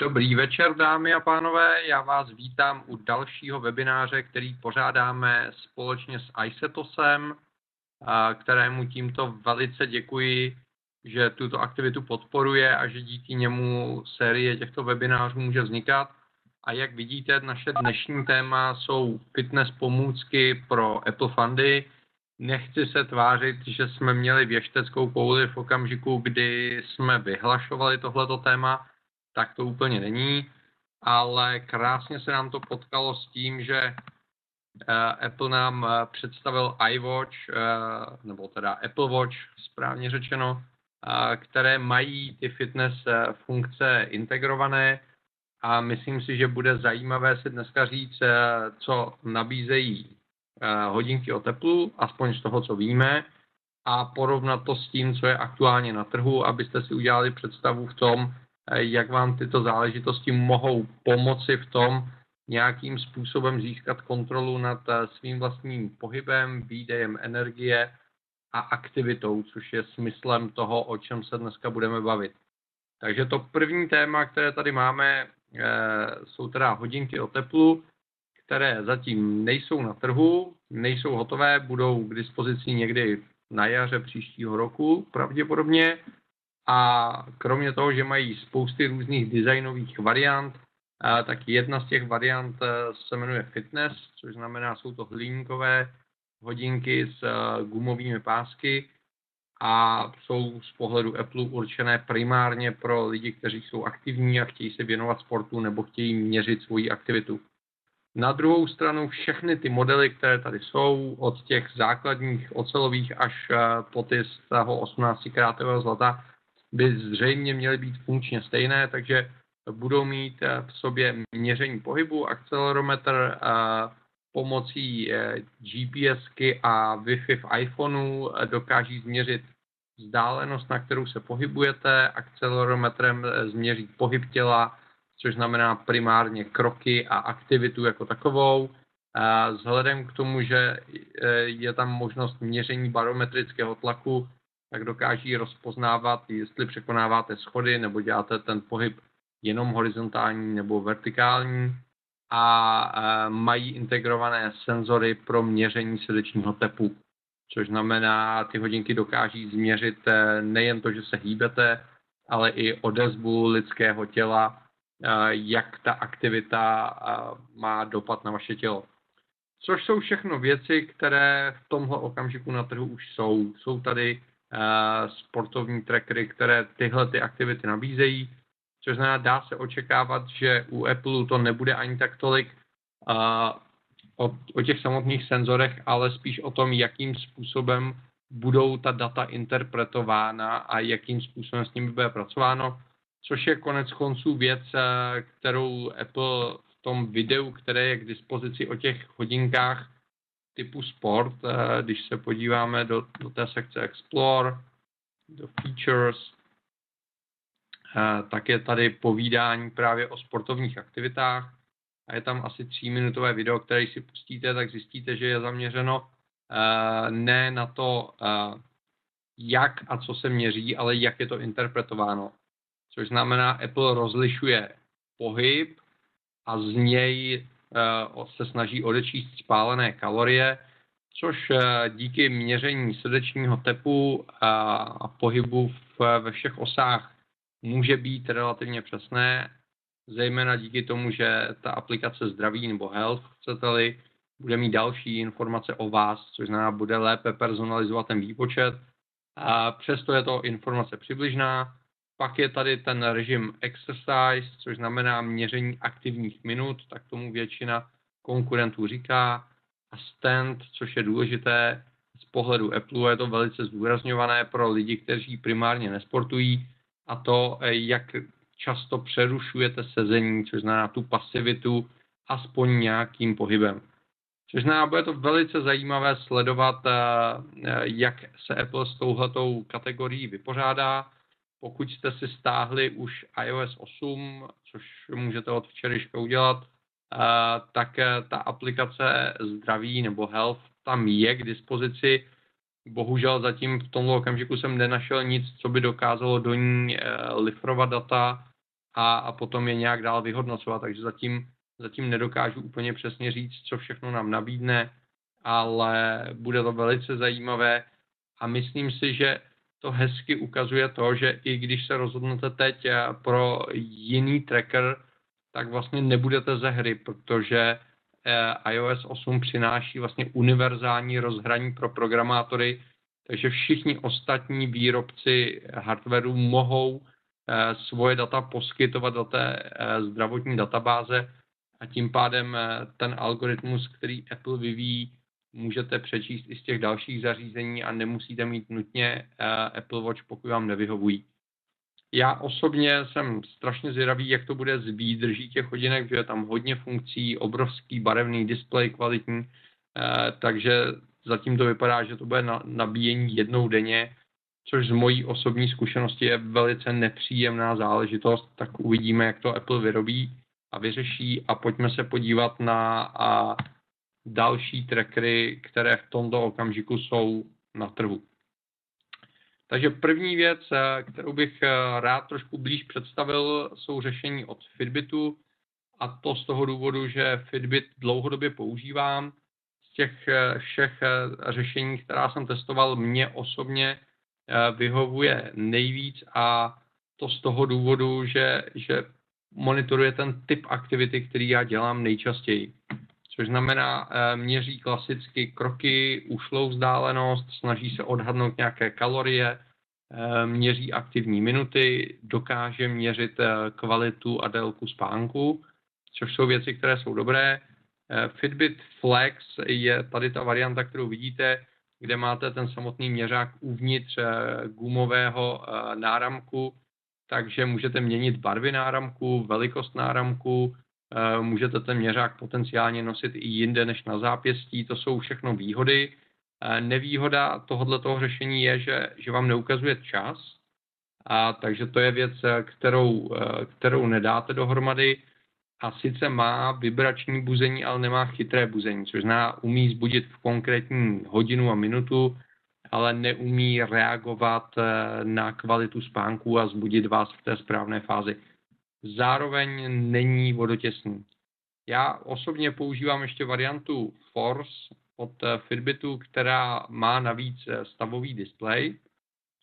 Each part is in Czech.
Dobrý večer, dámy a pánové. Já vás vítám u dalšího webináře, který pořádáme společně s iSetosem, kterému tímto velice děkuji, že tuto aktivitu podporuje a že díky němu série těchto webinářů může vznikat. A jak vidíte, naše dnešní téma jsou fitness pomůcky pro Apple Fundy. Nechci se tvářit, že jsme měli věšteckou kouli v okamžiku, kdy jsme vyhlašovali tohleto téma, tak to úplně není, ale krásně se nám to potkalo s tím, že uh, Apple nám uh, představil iWatch, uh, nebo teda Apple Watch, správně řečeno, které mají ty fitness funkce integrované. A myslím si, že bude zajímavé si dneska říct, co nabízejí hodinky o teplu, aspoň z toho, co víme, a porovnat to s tím, co je aktuálně na trhu, abyste si udělali představu v tom, jak vám tyto záležitosti mohou pomoci v tom nějakým způsobem získat kontrolu nad eh, svým vlastním pohybem, výdejem energie a aktivitou, což je smyslem toho, o čem se dneska budeme bavit. Takže to první téma, které tady máme, eh, jsou teda hodinky o teplu, které zatím nejsou na trhu, nejsou hotové, budou k dispozici někdy na jaře příštího roku pravděpodobně a kromě toho, že mají spousty různých designových variant, tak jedna z těch variant e, se jmenuje Fitness, což znamená, jsou to hliníkové hodinky s e, gumovými pásky a jsou z pohledu Apple určené primárně pro lidi, kteří jsou aktivní a chtějí se věnovat sportu nebo chtějí měřit svoji aktivitu. Na druhou stranu všechny ty modely, které tady jsou, od těch základních ocelových až e, po ty z toho 18 krátového zlata, by zřejmě měly být funkčně stejné, takže budou mít eh, v sobě měření pohybu, akcelerometr, eh, pomocí eh, GPSky a Wi-Fi v iPhoneu dokáží změřit vzdálenost, na kterou se pohybujete, akcelerometrem změří pohyb těla, což znamená primárně kroky a aktivitu jako takovou. Vzhledem k tomu, že je tam možnost měření barometrického tlaku, tak dokáží rozpoznávat, jestli překonáváte schody nebo děláte ten pohyb jenom horizontální nebo vertikální a mají integrované senzory pro měření srdečního tepu, což znamená, ty hodinky dokáží změřit e, nejen to, že se hýbete, ale i odezvu lidského těla, e, jak ta aktivita má dopad na vaše tělo. Což jsou všechno věci, které v tomhle okamžiku na trhu už jsou. Jsou tady sportovní trackery, které tyhle ty aktivity nabízejí, což znamená, dá se očekávat, že u Apple to nebude ani tak tolik uh, o, o těch samotných senzorech, ale spíš o tom, jakým způsobem budou ta data interpretována a jakým způsobem s nimi bude pracováno, což je konec konců věc, eh, kterou Apple v tom videu, které je k dispozici o těch hodinkách, typu sport, eh, když se podíváme do, do té sekce Explore, do Features, eh, tak je tady povídání právě o sportovních aktivitách a je tam asi tříminutové video, které si pustíte, tak zjistíte, že je zaměřeno eh, ne na to, jak a co se měří, ale jak je to interpretováno. Což znamená, Apple rozlišuje pohyb a z něj se snaží odečíst spálené kalorie, což eh, díky měření srdečního tepu a pohybu ve všech osách může být relativně přesné, zejména díky tomu, že ta aplikace Zdraví nebo Health, chcete-li, bude mít další informace o vás, což znamená, bude lépe personalizovat ten výpočet. A přesto je to informace přibližná, pak je tady ten režim exercise, což znamená měření aktivních minut, tak tomu většina konkurentů říká. A stand, což je důležité z pohledu Apple, je to velice zdůrazňované pro lidi, kteří primárně nesportují, a to, jak často přerušujete sezení, což znamená tu pasivitu, aspoň nějakým pohybem. Což znamená, bude to velice zajímavé sledovat, eh, jak se Apple s touhletou kategorií vypořádá pokud jste si stáhli už iOS 8, což můžete od včerejška udělat, eh, tak eh, ta aplikace zdraví nebo health tam je k dispozici. Bohužel zatím v tomto okamžiku jsem nenašel nic, co by dokázalo do ní eh, lifrovat data a, a potom je nějak dál vyhodnocovat. Takže zatím, zatím nedokážu úplně přesně říct, co všechno nám nabídne, ale bude to velice zajímavé a myslím si, že to hezky ukazuje to, že i když se rozhodnete teď eh, pro jiný tracker, tak vlastně nebudete ze hry, protože eh, iOS 8 přináší vlastně univerzální rozhraní pro programátory, takže všichni ostatní výrobci hardwareu mohou eh, svoje data poskytovat do té zdravotní databáze a tím pádem ten algoritmus, který Apple vyvíjí, můžete přečíst i z těch dalších zařízení a nemusíte mít nutně uh, Apple Watch, pokud vám nevyhovují. Já osobně jsem strašně zvědavý, jak to bude s výdrží těch hodinek, že je tam hodně funkcí, obrovský barevný displej, kvalitní, uh, takže zatím to vypadá, že to bude na nabíjení jednou denně, což z mojí osobní zkušenosti je velice nepříjemná záležitost, tak uvidíme, jak to Apple vyrobí a vyřeší a pojďme se podívat na a, další trackery, které v tomto okamžiku jsou na trhu. Takže první věc, eh, kterou bych eh, rád trošku blíž představil, jsou řešení od Fitbitu a to z toho důvodu, že Fitbit dlouhodobě používám. Z těch eh, všech řešení, která jsem testoval, mě osobně vyhovuje nejvíc a to z toho důvodu, že, že monitoruje ten typ aktivity, který já dělám nejčastěji což znamená, eh, měří klasicky kroky, ušlou vzdálenost, snaží se odhadnout nějaké kalorie, eh, měří aktivní minuty, dokáže měřit eh, kvalitu a délku spánku, což jsou věci, které jsou dobré. Fitbit Flex je tady ta varianta, kterou vidíte, kde máte ten samotný měřák uvnitř gumového náramku, takže můžete měnit barvy náramku, velikost náramku, můžete ten měřák potenciálně nosit i jinde než na zápěstí, to jsou všechno výhody. Eh, nevýhoda tohoto toho řešení je, že, že vám neukazuje čas, a takže to je věc, eh, kterou, kterou nedáte dohromady. A sice má vibrační buzení, ale nemá chytré buzení, což zná, umí zbudit v konkrétní hodinu a minutu, ale neumí reagovat na kvalitu spánku a zbudit vás v té správné fázi zároveň není vodotěsný. Já osobně používám ještě variantu Force od eh, Fitbitu, která má navíc eh, stavový displej,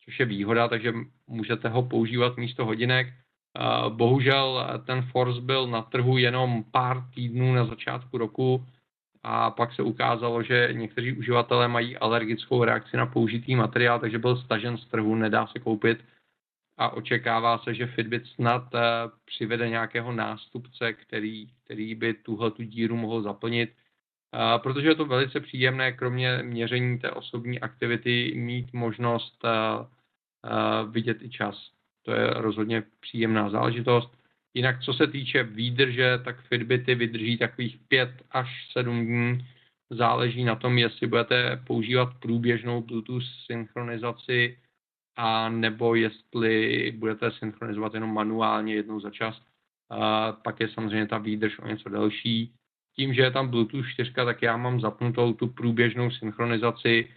což je výhoda, takže můžete ho používat místo hodinek. Eh, bohužel ten Force byl na trhu jenom pár týdnů na začátku roku a pak se ukázalo, že někteří uživatelé mají alergickou reakci na použitý materiál, takže byl stažen z trhu, nedá se koupit a očekává se, že Fitbit snad uh, přivede nějakého nástupce, který, který by tuhle tu díru mohl zaplnit, uh, protože je to velice příjemné, kromě měření té osobní aktivity, mít možnost uh, vidět i čas. To je rozhodně příjemná záležitost. Jinak, co se týče výdrže, tak Fitbity vydrží takových 5 až 7 dní. Záleží na tom, jestli budete používat průběžnou Bluetooth synchronizaci a nebo jestli budete synchronizovat jenom manuálně jednou za čas, a pak je samozřejmě ta výdrž o něco delší. Tím, že je tam Bluetooth 4, tak já mám zapnutou tu průběžnou synchronizaci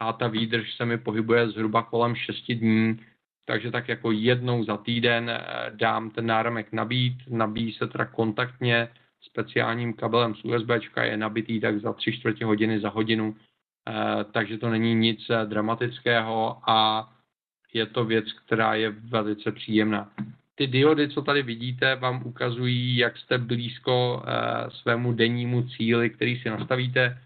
a ta výdrž se mi pohybuje zhruba kolem 6 dní, takže tak jako jednou za týden eh, dám ten náramek nabít, nabíjí se teda kontaktně speciálním kabelem z USB, je nabitý tak za 3 čtvrtě hodiny za hodinu, eh, takže to není nic eh, dramatického a je to věc, která je velice příjemná. Ty diody, co tady vidíte, vám ukazují, jak jste blízko uh, svému dennímu cíli, který si nastavíte.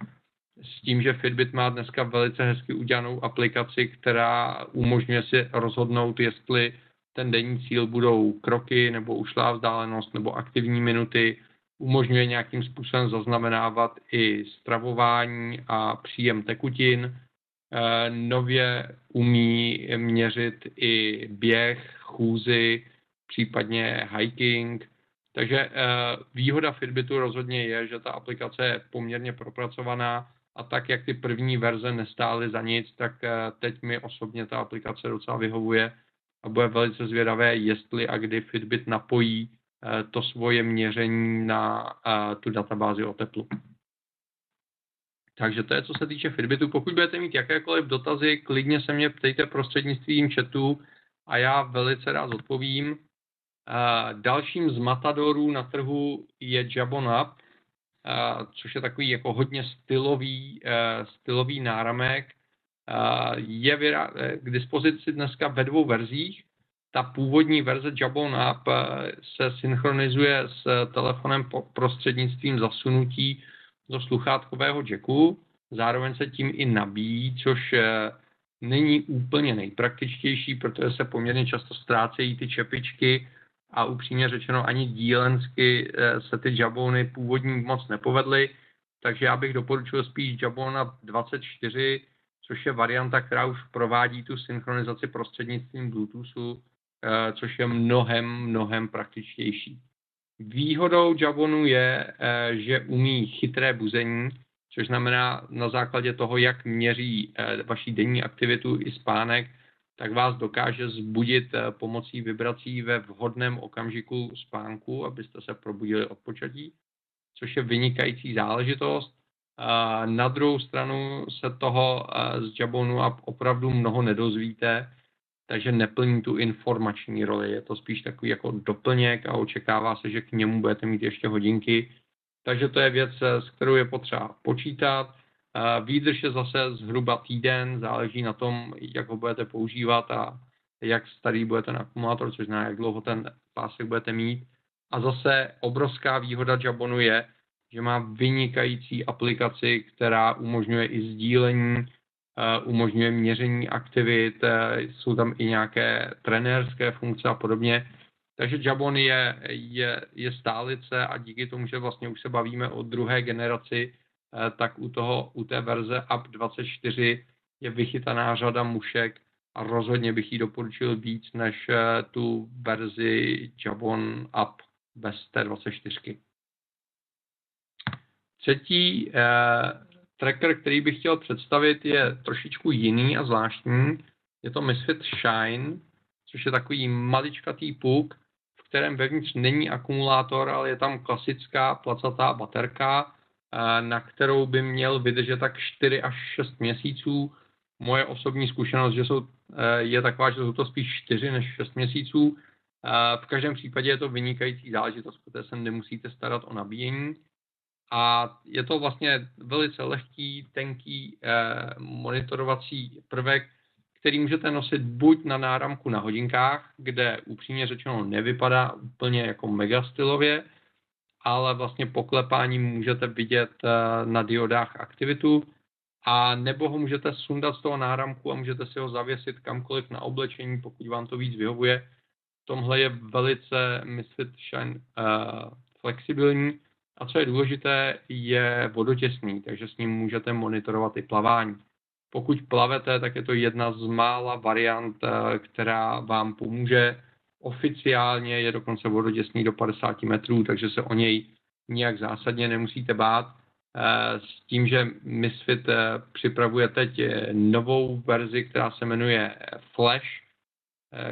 S tím, že Fitbit má dneska velice hezky udělanou aplikaci, která umožňuje si rozhodnout, jestli ten denní cíl budou kroky nebo ušlá vzdálenost nebo aktivní minuty. Umožňuje nějakým způsobem zaznamenávat i stravování a příjem tekutin Eh, nově umí měřit i běh, chůzy, případně hiking. Takže eh, výhoda Fitbitu rozhodně je, že ta aplikace je poměrně propracovaná a tak, jak ty první verze nestály za nic, tak eh, teď mi osobně ta aplikace docela vyhovuje a bude velice zvědavé, jestli a kdy Fitbit napojí to svoje měření na tu databázi o teplu. Takže to je, co se týče Fitbitu. Pokud budete mít jakékoliv dotazy, klidně se mě ptejte prostřednictvím chatu a já velice rád odpovím. Dalším z matadorů na trhu je Jabon Up, což je takový jako hodně stylový, stylový náramek. Je k dispozici dneska ve dvou verzích. Ta původní verze Jabon Up se synchronizuje s telefonem prostřednictvím zasunutí do sluchátkového jacku. Zároveň se tím i nabíjí, což není úplně nejpraktičtější, protože se poměrně často ztrácejí ty čepičky a upřímně řečeno ani dílensky eh, se ty jabony původní moc nepovedly, takže já bych doporučil spíš Jabona 24, což je varianta, která už provádí tu synchronizaci prostřednictvím Bluetoothu, eh, což je mnohem, mnohem praktičtější. Výhodou Jabonu je, eh, že umí chytré buzení, což znamená na základě toho, jak měří vaší denní aktivitu i spánek, tak vás dokáže zbudit eh, pomocí vibrací ve vhodném okamžiku spánku, abyste se probudili od počatí, což je vynikající záležitost. Na druhou stranu se toho eh, z Jabonu opravdu mnoho nedozvíte, takže neplní tu informační roli. Je to spíš takový jako doplněk a očekává se, že k němu budete mít ještě hodinky. Takže to je věc, eh, s kterou je potřeba počítat. Výdrž je zase zhruba týden, záleží na tom, jak ho budete používat a jak starý bude ten akumulátor, což znamená, jak dlouho ten pásek budete mít. A zase obrovská výhoda Jabonu je, že má vynikající aplikaci, která umožňuje i sdílení, umožňuje měření aktivit, jsou tam i nějaké trenérské funkce a podobně. Takže Jabon je, je, je stálice a díky tomu, že vlastně už se bavíme o druhé generaci, Eh, tak u, toho, u té verze Up 24 je vychytaná řada mušek a rozhodně bych ji doporučil víc než eh, tu verzi Jabon Up bez té 24. Třetí eh, tracker, který bych chtěl představit, je trošičku jiný a zvláštní. Je to Misfit Shine, což je takový maličkatý puk, v kterém vevnitř není akumulátor, ale je tam klasická placatá baterka, na kterou by měl vydržet tak 4 až 6 měsíců. Moje osobní zkušenost že jsou, e, je taková, že jsou to spíš 4 než 6 měsíců. V každém případě je to vynikající záležitost, protože se nemusíte starat o nabíjení. A je to vlastně velice lehký, tenký e, monitorovací prvek, který můžete nosit buď na náramku na hodinkách, kde upřímně řečeno nevypadá úplně jako mega stylově, ale vlastně poklepáním můžete vidět eh, na diodách aktivitu a nebo ho můžete sundat z toho náramku a můžete si ho zavěsit kamkoliv na oblečení, pokud vám to víc vyhovuje. Tomhle je velice Misfit Shine uh, flexibilní a co je důležité, je vodotěsný, takže s ním můžete monitorovat i plavání. Pokud plavete, tak je to jedna z mála variant, eh, která vám pomůže Oficiálně je dokonce vododěsný do 50 metrů, takže se o něj nijak zásadně nemusíte bát. Eh, s tím, že Misfit eh, připravuje teď novou verzi, která se jmenuje Flash,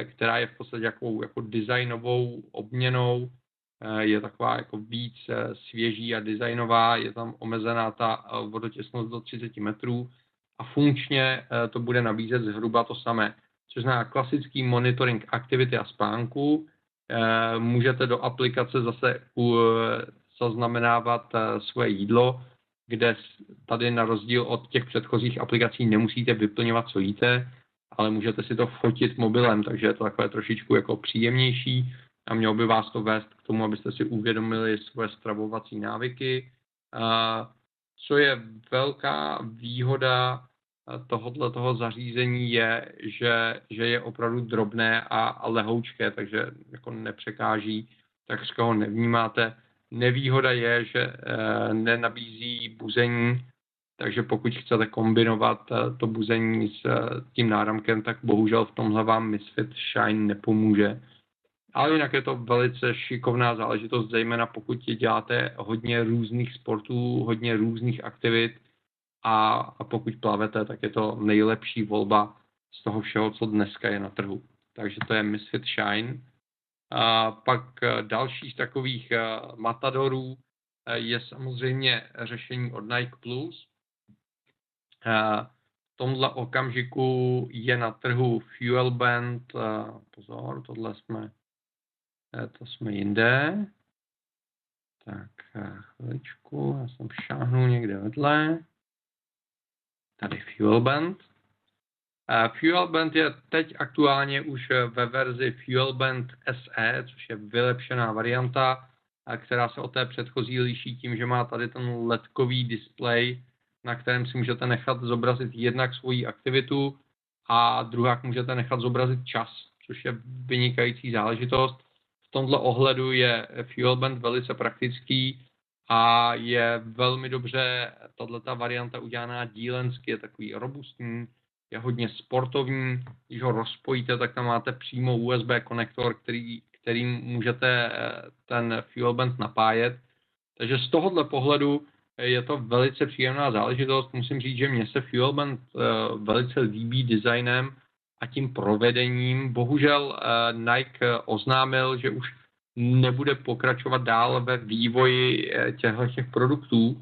která je v podstatě jako, jako designovou obměnou, je taková jako víc svěží a designová, je tam omezená ta vodotěsnost do 30 metrů a funkčně to bude nabízet zhruba to samé což znamená klasický monitoring aktivity a spánku. Eh, můžete do aplikace zase zaznamenávat eh, svoje jídlo, kde tady na rozdíl od těch předchozích aplikací nemusíte vyplňovat, co jíte, ale můžete si to fotit mobilem, takže je to takové trošičku jako příjemnější a mělo by vás to vést k tomu, abyste si uvědomili svoje stravovací návyky. Co je velká výhoda tohohle toho zařízení je, že, že je opravdu drobné a, a lehoučké, takže jako nepřekáží, tak ho nevnímáte. Nevýhoda je, že e, nenabízí buzení, takže pokud chcete kombinovat e, to buzení s e, tím náramkem, tak bohužel v tomhle vám Misfit Shine nepomůže. Ale jinak je to velice šikovná záležitost, zejména pokud děláte hodně různých sportů, hodně různých aktivit, a, a pokud plavete, tak je to nejlepší volba z toho všeho, co dneska je na trhu. Takže to je Misfit Shine. A pak eh, další z takových eh, matadorů eh, je samozřejmě řešení od Nike Plus. V tomhle okamžiku je na trhu Fuel Band, pozor, tohle jsme to jsme jinde. Tak chviličku, já jsem šáhnul někde vedle. Tady Fuel Band. Fuel Band je teď aktuálně už ve verzi Fuel Band SE, což je vylepšená varianta, která se od té předchozí liší tím, že má tady ten ledkový display, na kterém si můžete nechat zobrazit jednak svoji aktivitu a druhá můžete nechat zobrazit čas, což je vynikající záležitost. V tomto ohledu je Fuel Band velice praktický a je velmi dobře tato varianta udělaná dílensky, je takový robustní, je hodně sportovní, když ho rozpojíte, tak tam máte přímo USB konektor, který, kterým můžete eh, ten fuel band napájet. Takže z tohohle pohledu je to velice příjemná záležitost. Musím říct, že mně se fuel band eh, velice líbí designem a tím provedením. Bohužel eh, Nike oznámil, že už nebude pokračovat dál ve vývoji těchto těch produktů,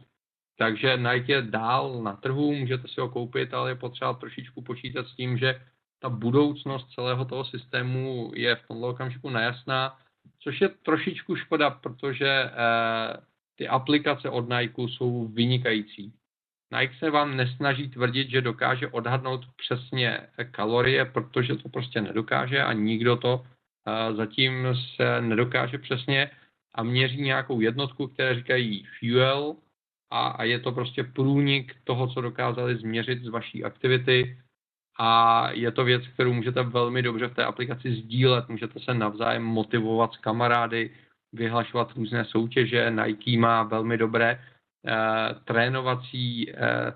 takže Nike je dál na trhu, můžete si ho koupit, ale je potřeba trošičku počítat s tím, že ta budoucnost celého toho systému je v tomto okamžiku nejasná, což je trošičku škoda, protože eh, ty aplikace od Nike jsou vynikající. Nike se vám nesnaží tvrdit, že dokáže odhadnout přesně kalorie, protože to prostě nedokáže a nikdo to eh, zatím se nedokáže přesně. A měří nějakou jednotku, které říkají fuel, a, a je to prostě průnik toho, co dokázali změřit z vaší aktivity. A je to věc, kterou můžete velmi dobře v té aplikaci sdílet, můžete se navzájem motivovat s kamarády, vyhlašovat různé soutěže, Nike má velmi dobré trénovací eh,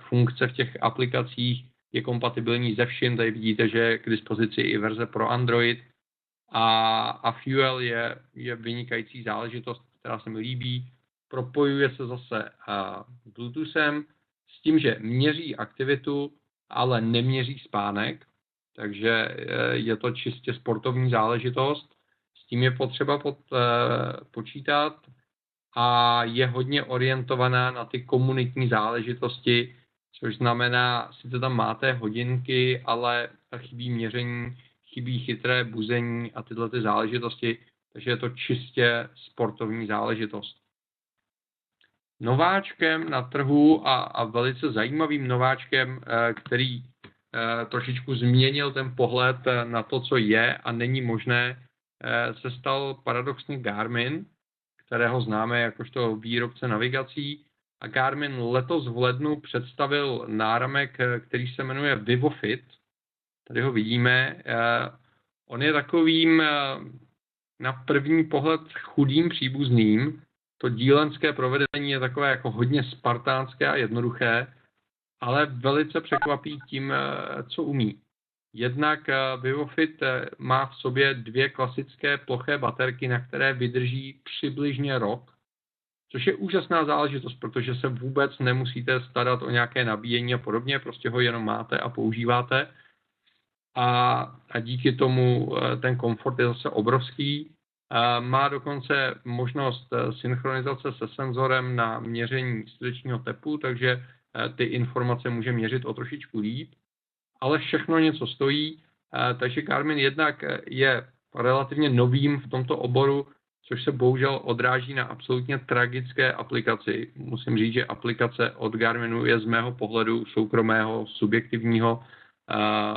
funkce v těch aplikacích, je kompatibilní ze vším, tady vidíte, že je k dispozici i verze pro Android. A, a Fuel je, je vynikající záležitost, která se mi líbí, propojuje se zase Bluetoothem s tím, že měří aktivitu, ale neměří spánek, takže je to čistě sportovní záležitost. S tím je potřeba pod, e, počítat a je hodně orientovaná na ty komunitní záležitosti, což znamená, sice tam máte hodinky, ale chybí měření, chybí chytré buzení a tyhle ty záležitosti, takže je to čistě sportovní záležitost. Nováčkem na trhu a, a velice zajímavým nováčkem, eh, který eh, trošičku změnil ten pohled eh, na to, co je a není možné, se stal paradoxně Garmin, kterého známe jakožto výrobce navigací. A Garmin letos v lednu představil náramek, který se jmenuje VivoFit. Tady ho vidíme. On je takovým na první pohled chudým příbuzným, to dílenské provedení je takové jako hodně spartánské a jednoduché, ale velice překvapí tím, eh, co umí. Jednak eh, VivoFit eh, má v sobě dvě klasické ploché baterky, na které vydrží přibližně rok, což je úžasná záležitost, protože se vůbec nemusíte starat o nějaké nabíjení a podobně, prostě ho jenom máte a používáte. A, a díky tomu ten komfort je zase obrovský. Má dokonce možnost eh, synchronizace se senzorem na měření srdečního tepu, takže eh, ty informace může měřit o trošičku líp, ale všechno něco stojí, eh, takže Garmin jednak je relativně novým v tomto oboru, což se bohužel odráží na absolutně tragické aplikaci. Musím říct, že aplikace od Garminu je z mého pohledu soukromého, subjektivního,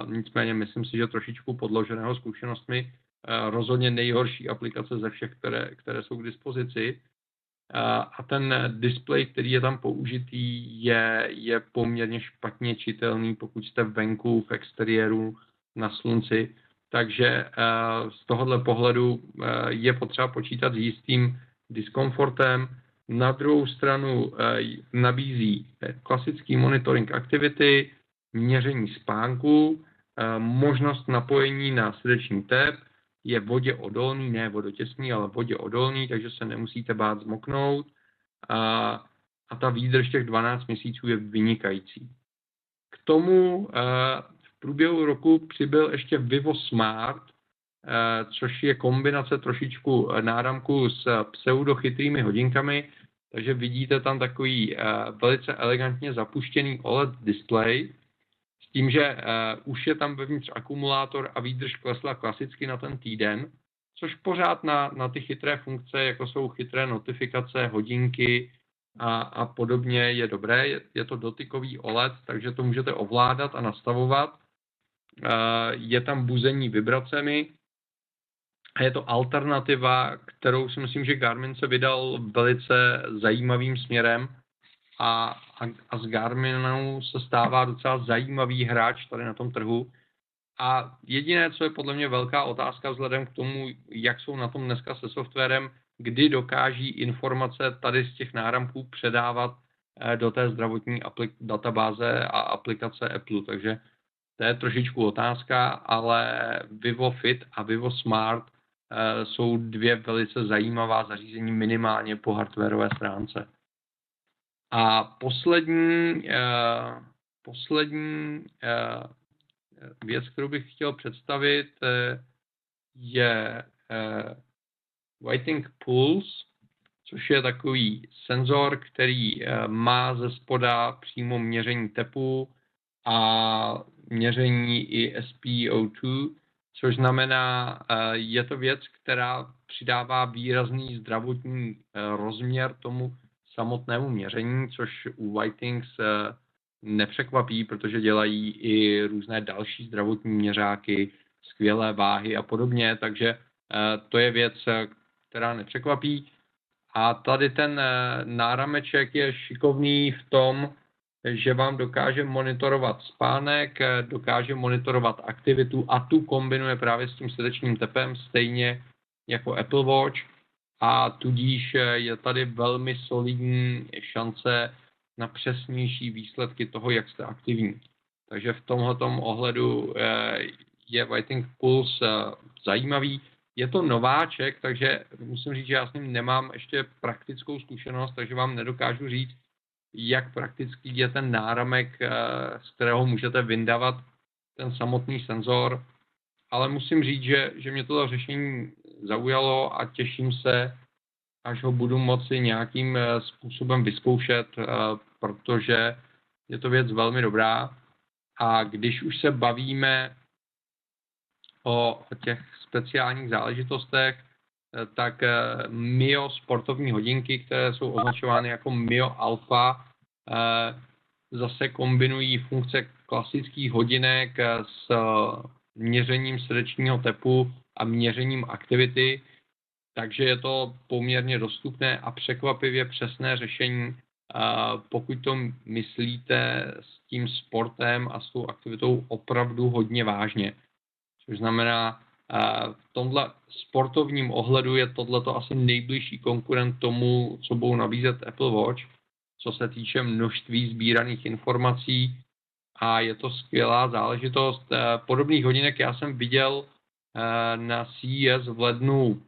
nicméně myslím si, že trošičku podloženého zkušenostmi, Eh, rozhodně nejhorší aplikace ze všech, které, které jsou k dispozici. A ten display, který je tam použitý, je, je poměrně špatně čitelný, pokud jste venku, v exteriéru, na slunci. Takže eh, z tohohle pohledu je potřeba počítat s jistým diskomfortem. Na druhou stranu nabízí klasický monitoring aktivity, měření spánku, možnost napojení na srdeční tep, je vodě odolný, ne vodotěsný, ale vodě odolný, takže se nemusíte bát zmoknout. A, a ta výdrž těch 12 měsíců je vynikající. K tomu a, v průběhu roku přibyl ještě Vivo Smart, a, což je kombinace trošičku náramku s pseudochytrými hodinkami, takže vidíte tam takový a, velice elegantně zapuštěný OLED display, tím, že uh, už je tam vevnitř akumulátor a výdrž klesla klasicky na ten týden, což pořád na, na ty chytré funkce, jako jsou chytré notifikace, hodinky a, a podobně, je dobré. Je, je to dotykový OLED, takže to můžete ovládat a nastavovat. Je tam buzení vibracemi a je to alternativa, kterou si myslím, že Garmin se vydal velice zajímavým směrem a, a, a s Garminou se stává docela zajímavý hráč tady na tom trhu. A jediné, co je podle mě velká otázka vzhledem k tomu, jak jsou na tom dneska se softwarem, kdy dokáží informace tady z těch náramků předávat eh, do té zdravotní aplik- databáze a aplikace Apple. Takže to je trošičku otázka, ale Vivo Fit a Vivo Smart uh, jsou dvě velice zajímavá zařízení minimálně po hardwareové stránce. A poslední, uh, poslední uh, věc, kterou bych chtěl představit, je Whiting Pulse, což je takový senzor, který má ze spoda přímo měření tepu a měření i SpO2, což znamená, je to věc, která přidává výrazný zdravotní rozměr tomu samotnému měření, což u Whitings nepřekvapí, protože dělají i různé další zdravotní měřáky, skvělé váhy a podobně, takže to je věc, která nepřekvapí. A tady ten nárameček je šikovný v tom, že vám dokáže monitorovat spánek, dokáže monitorovat aktivitu a tu kombinuje právě s tím srdečním tepem, stejně jako Apple Watch a tudíž je tady velmi solidní šance na přesnější výsledky toho, jak jste aktivní. Takže v tomto ohledu eh, je Whiting Pulse eh, zajímavý. Je to nováček, takže musím říct, že já s ním nemám ještě praktickou zkušenost, takže vám nedokážu říct, jak praktický je ten náramek, eh, z kterého můžete vyndavat ten samotný senzor. Ale musím říct, že, že mě toto řešení zaujalo a těším se, až ho budu moci nějakým eh, způsobem vyzkoušet, eh, protože je to věc velmi dobrá. A když už se bavíme o těch speciálních záležitostech, Eh, tak Mio sportovní hodinky, které jsou označovány jako Mio Alpha, zase kombinují funkce klasických hodinek s měřením srdečního tepu a měřením aktivity, takže je to poměrně dostupné a překvapivě přesné řešení, pokud to myslíte s tím sportem a s tou aktivitou opravdu hodně vážně. Což znamená, v tomhle sportovním ohledu je tohle asi nejbližší konkurent tomu, co budou nabízet Apple Watch, co se týče množství sbíraných informací a je to skvělá záležitost. Podobných hodinek já jsem viděl na CES v lednu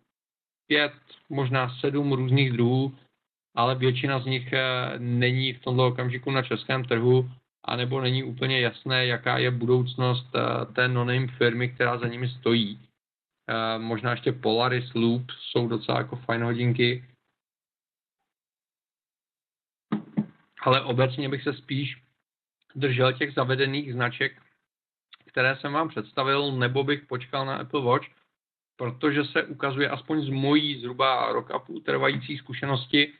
pět, možná sedm různých druhů, ale většina z nich eh, není v tomto okamžiku na českém trhu, anebo není úplně jasné, jaká je budoucnost té no firmy, která za nimi stojí. Možná ještě Polaris Loop jsou docela jako fajn hodinky. Ale obecně bych se spíš držel těch zavedených značek, které jsem vám představil, nebo bych počkal na Apple Watch, protože se ukazuje aspoň z mojí zhruba rok a půl trvající zkušenosti,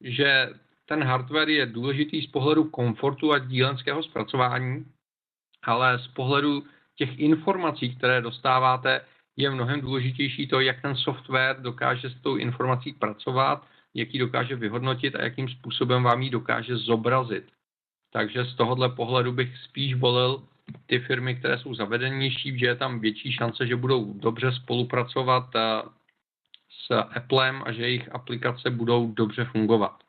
že ten hardware je důležitý z pohledu komfortu a dílenského zpracování, ale z pohledu těch informací, které dostáváte, je mnohem důležitější to, jak ten software dokáže s tou informací pracovat, jak ji dokáže vyhodnotit a jakým způsobem vám ji dokáže zobrazit. Takže z tohohle pohledu bych spíš volil ty firmy, které jsou zavedenější, že je tam větší šance, že budou dobře spolupracovat eh, s Applem a že jejich aplikace budou dobře fungovat.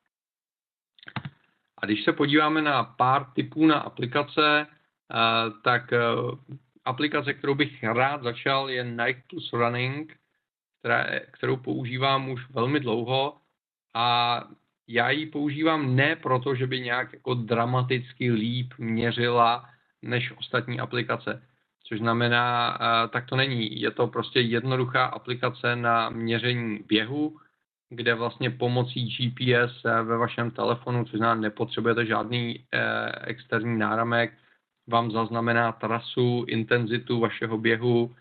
A když se podíváme na pár typů na aplikace, eh, tak eh, aplikace, kterou bych rád začal, je Nike Plus Running, kterou používám už velmi dlouho a já ji používám ne proto, že by nějak jako dramaticky líp měřila než ostatní aplikace. Což znamená, tak to není. Je to prostě jednoduchá aplikace na měření běhu, kde vlastně pomocí GPS ve vašem telefonu, což znamená, nepotřebujete žádný eh, externí náramek, vám zaznamená trasu, intenzitu vašeho běhu,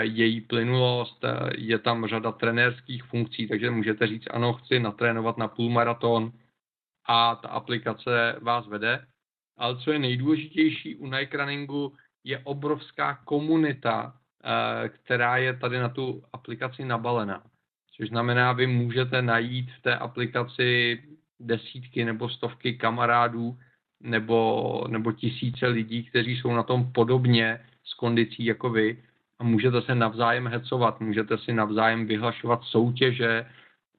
její plynulost, je tam řada trenérských funkcí, takže můžete říct, ano, chci natrénovat na půlmaraton a ta aplikace vás vede. Ale co je nejdůležitější u Nike Runningu, je obrovská komunita, která je tady na tu aplikaci nabalená. Což znamená, vy můžete najít v té aplikaci desítky nebo stovky kamarádů nebo, nebo tisíce lidí, kteří jsou na tom podobně s kondicí jako vy a můžete se navzájem hecovat, můžete si navzájem vyhlašovat soutěže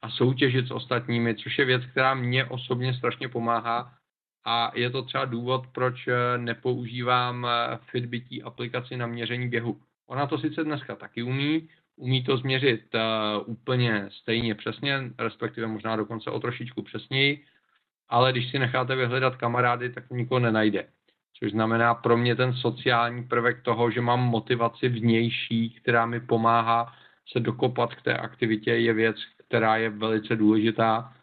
a soutěžit s ostatními, což je věc, která mě osobně strašně pomáhá a je to třeba důvod, proč eh, nepoužívám eh, Fitbití aplikaci na měření běhu. Ona to sice dneska taky umí, umí to změřit uh, úplně stejně přesně, respektive možná dokonce o trošičku přesněji, ale když si necháte vyhledat kamarády, tak nikoho nenajde. Což znamená pro mě ten sociální prvek toho, že mám motivaci vnější, která mi pomáhá se dokopat k té aktivitě, je věc, která je velice důležitá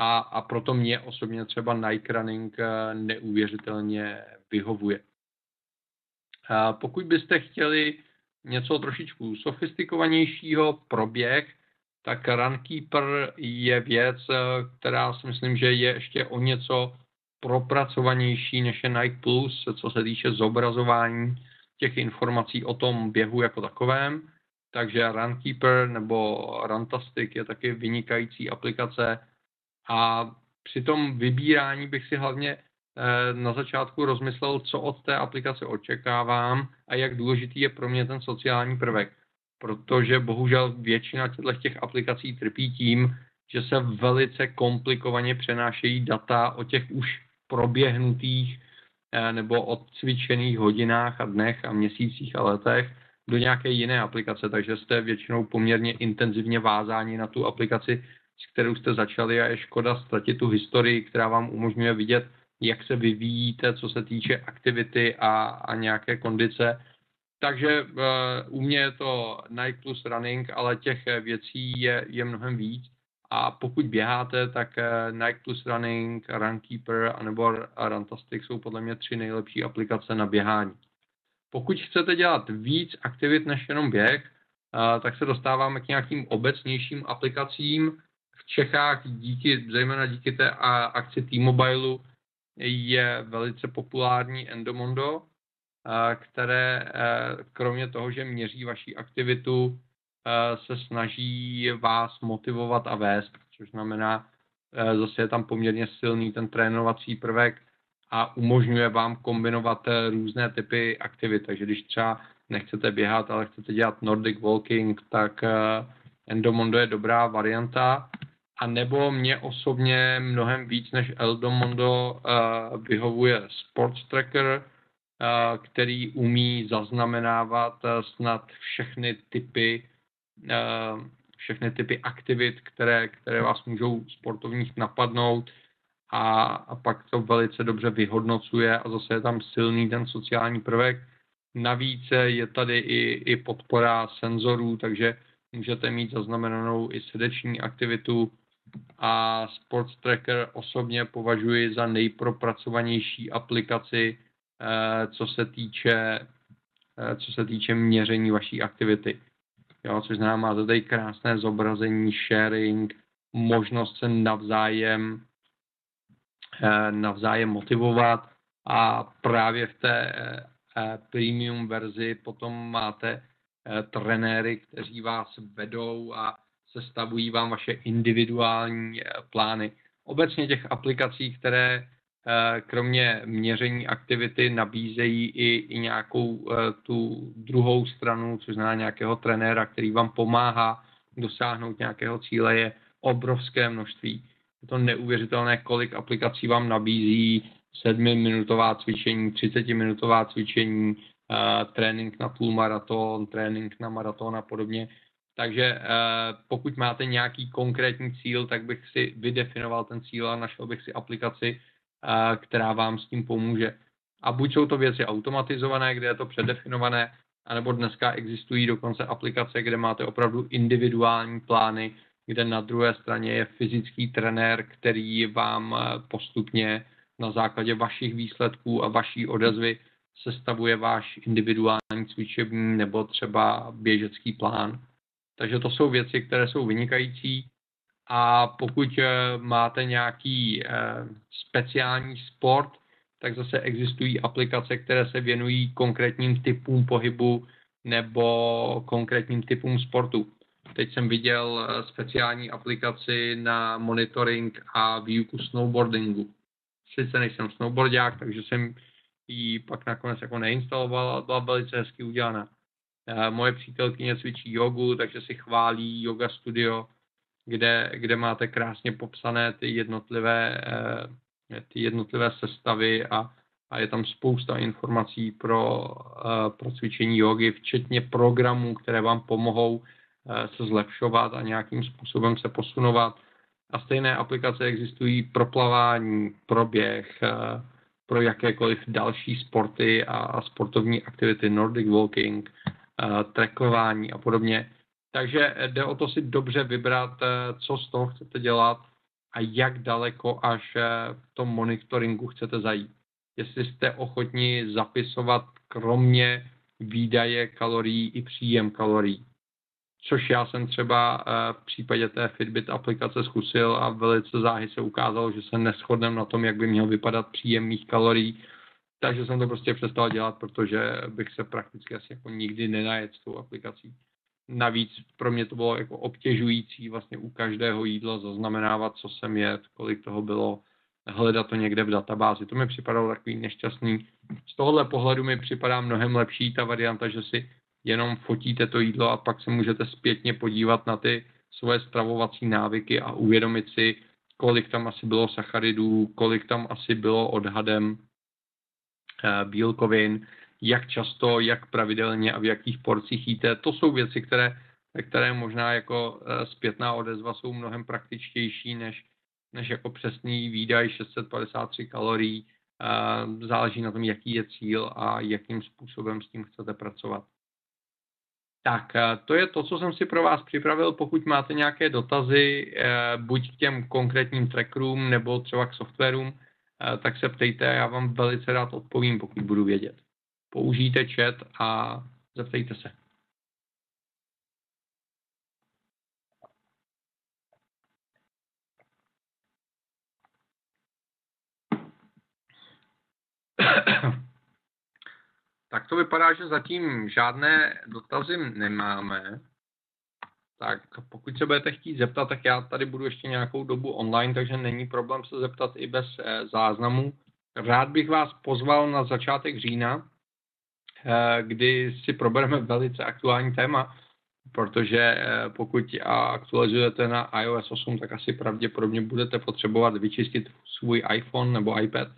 a, a proto mě osobně třeba Nike Running eh, neuvěřitelně vyhovuje. Pokud byste chtěli něco trošičku sofistikovanějšího, proběh, tak Runkeeper je věc, eh, která si myslím, že je ještě o něco propracovanější než je Nike Plus, co se týče zobrazování těch informací o tom běhu jako takovém. Takže Runkeeper nebo Runtastic je taky vynikající aplikace a při tom vybírání bych si hlavně eh, na začátku rozmyslel, co od té aplikace očekávám a jak důležitý je pro mě ten sociální prvek. Protože bohužel většina těchto těch aplikací trpí tím, že se velice komplikovaně přenášejí data o těch už proběhnutých eh, nebo odcvičených hodinách a dnech a měsících a letech do nějaké jiné aplikace, takže jste většinou poměrně intenzivně vázáni na tu aplikaci, s kterou jste začali a je škoda ztratit tu historii, která vám umožňuje vidět, jak se vyvíjíte, co se týče aktivity a, a nějaké kondice. Takže uh, u mě je to Nike Plus Running, ale těch věcí je, je mnohem víc. A pokud běháte, tak uh, Nike Plus Running, Runkeeper anebo Runtastic jsou podle mě tři nejlepší aplikace na běhání. Pokud chcete dělat víc aktivit než jenom běh, uh, tak se dostáváme k nějakým obecnějším aplikacím, Čechách díky, zejména díky té akci T-Mobile je velice populární Endomondo, které kromě toho, že měří vaši aktivitu, se snaží vás motivovat a vést, což znamená, zase je tam poměrně silný ten trénovací prvek a umožňuje vám kombinovat různé typy aktivit. Takže když třeba nechcete běhat, ale chcete dělat Nordic Walking, tak Endomondo je dobrá varianta a nebo mě osobně mnohem víc než Eldomondo uh, vyhovuje Sports Tracker, uh, který umí zaznamenávat uh, snad všechny typy uh, všechny typy aktivit, které, které vás můžou sportovních napadnout a, a pak to velice dobře vyhodnocuje a zase je tam silný ten sociální prvek. Navíc je tady i, i podpora senzorů, takže můžete mít zaznamenanou i srdeční aktivitu, a Sports Tracker osobně považuji za nejpropracovanější aplikaci, eh, co se týče, eh, co se týče měření vaší aktivity. Jo, což znamená, máte tady krásné zobrazení, sharing, možnost se navzájem, eh, navzájem motivovat a právě v té premium verzi potom máte trenéry, kteří vás vedou a sestavují vám vaše individuální eh, plány. Obecně těch aplikací, které eh, kromě měření aktivity nabízejí i, i nějakou eh, tu druhou stranu, což znamená nějakého trenéra, který vám pomáhá dosáhnout nějakého cíle, je obrovské množství. Je to neuvěřitelné, kolik aplikací vám nabízí sedmiminutová cvičení, 30-minutová cvičení, trénink na půlmaraton, trénink na maraton a podobně. Takže eh, pokud máte nějaký konkrétní cíl, tak bych si vydefinoval ten cíl a našel bych si aplikaci, eh, která vám s tím pomůže. A buď jsou to věci automatizované, kde je to předefinované, anebo dneska existují dokonce aplikace, kde máte opravdu individuální plány, kde na druhé straně je fyzický trenér, který vám eh, postupně na základě vašich výsledků a vaší odezvy sestavuje váš individuální cvičební nebo třeba běžecký plán. Takže to jsou věci, které jsou vynikající a pokud eh, máte nějaký eh, speciální sport, tak zase existují aplikace, které se věnují konkrétním typům pohybu nebo konkrétním typům sportu. Teď jsem viděl eh, speciální aplikaci na monitoring a výuku snowboardingu. Sice nejsem snowboardák, takže jsem ji pak nakonec jako neinstaloval, ale byla velice hezky udělaná. Moje přítelkyně cvičí jogu, takže si chválí yoga studio, kde, kde máte krásně popsané ty jednotlivé, eh, ty jednotlivé sestavy a, a je tam spousta informací pro, eh, pro cvičení jogy, včetně programů, které vám pomohou eh, se zlepšovat a nějakým způsobem se posunovat. A stejné aplikace existují pro plavání, pro běh, pro jakékoliv další sporty a sportovní aktivity, Nordic walking, trackování a podobně. Takže jde o to si dobře vybrat, eh, co z toho chcete dělat a jak daleko až eh, v tom monitoringu chcete zajít. Jestli jste ochotni zapisovat kromě výdaje kalorií i příjem kalorií. Což já jsem třeba eh, v případě té Fitbit aplikace zkusil a velice záhy se ukázalo, že se neschodneme na tom, jak by měl vypadat příjem mých kalorií. Takže jsem to prostě přestal dělat, protože bych se prakticky asi jako nikdy nenajet s tou aplikací. Navíc pro mě to bylo jako obtěžující vlastně u každého jídla zaznamenávat, co jsem jet, kolik toho bylo, hledat to někde v databázi. To mi připadalo takový nešťastný. Z tohohle pohledu mi připadá mnohem lepší ta varianta, že si jenom fotíte to jídlo a pak se můžete zpětně podívat na ty svoje stravovací návyky a uvědomit si, kolik tam asi bylo sacharidů, kolik tam asi bylo odhadem bílkovin, jak často, jak pravidelně a v jakých porcích jíte. To jsou věci, které, které možná jako eh, zpětná odezva jsou mnohem praktičtější než, než jako přesný výdaj 653 kalorií. Eh, záleží na tom, jaký je cíl a jakým způsobem s tím chcete pracovat. Tak, eh, to je to, co jsem si pro vás připravil. Pokud máte nějaké dotazy, buď k těm konkrétním trackerům nebo třeba k softwarům, tak se ptejte, já vám velice rád odpovím, pokud budu vědět použijte chat a zeptejte se. tak to vypadá, že zatím žádné dotazy nemáme. Tak pokud se budete chtít zeptat, tak já tady budu ještě nějakou dobu online, takže není problém se zeptat i bez eh, záznamu. Rád bych vás pozval na začátek října, Eh, kdy si probereme velice aktuální téma, protože eh, pokud aktualizujete na iOS 8, tak asi pravděpodobně budete potřebovat vyčistit svůj iPhone nebo iPad.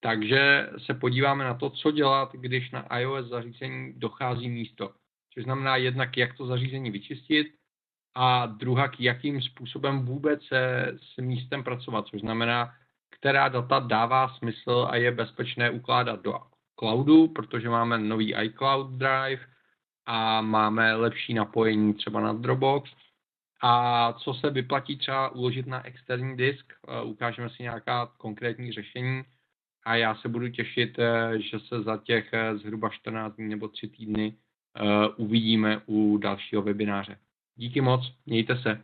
Takže se podíváme na to, co dělat, když na iOS zařízení dochází místo. Což znamená jednak, jak to zařízení vyčistit a druhak, jakým způsobem vůbec se s místem pracovat. Což znamená, která data dává smysl a je bezpečné ukládat do cloudu, protože máme nový iCloud Drive a máme lepší napojení třeba na Dropbox. A co se vyplatí třeba uložit na externí disk, eh, ukážeme si nějaká konkrétní řešení a já se budu těšit, eh, že se za těch eh, zhruba 14 dní nebo 3 týdny uvidíme u dalšího webináře. Díky moc, mějte se.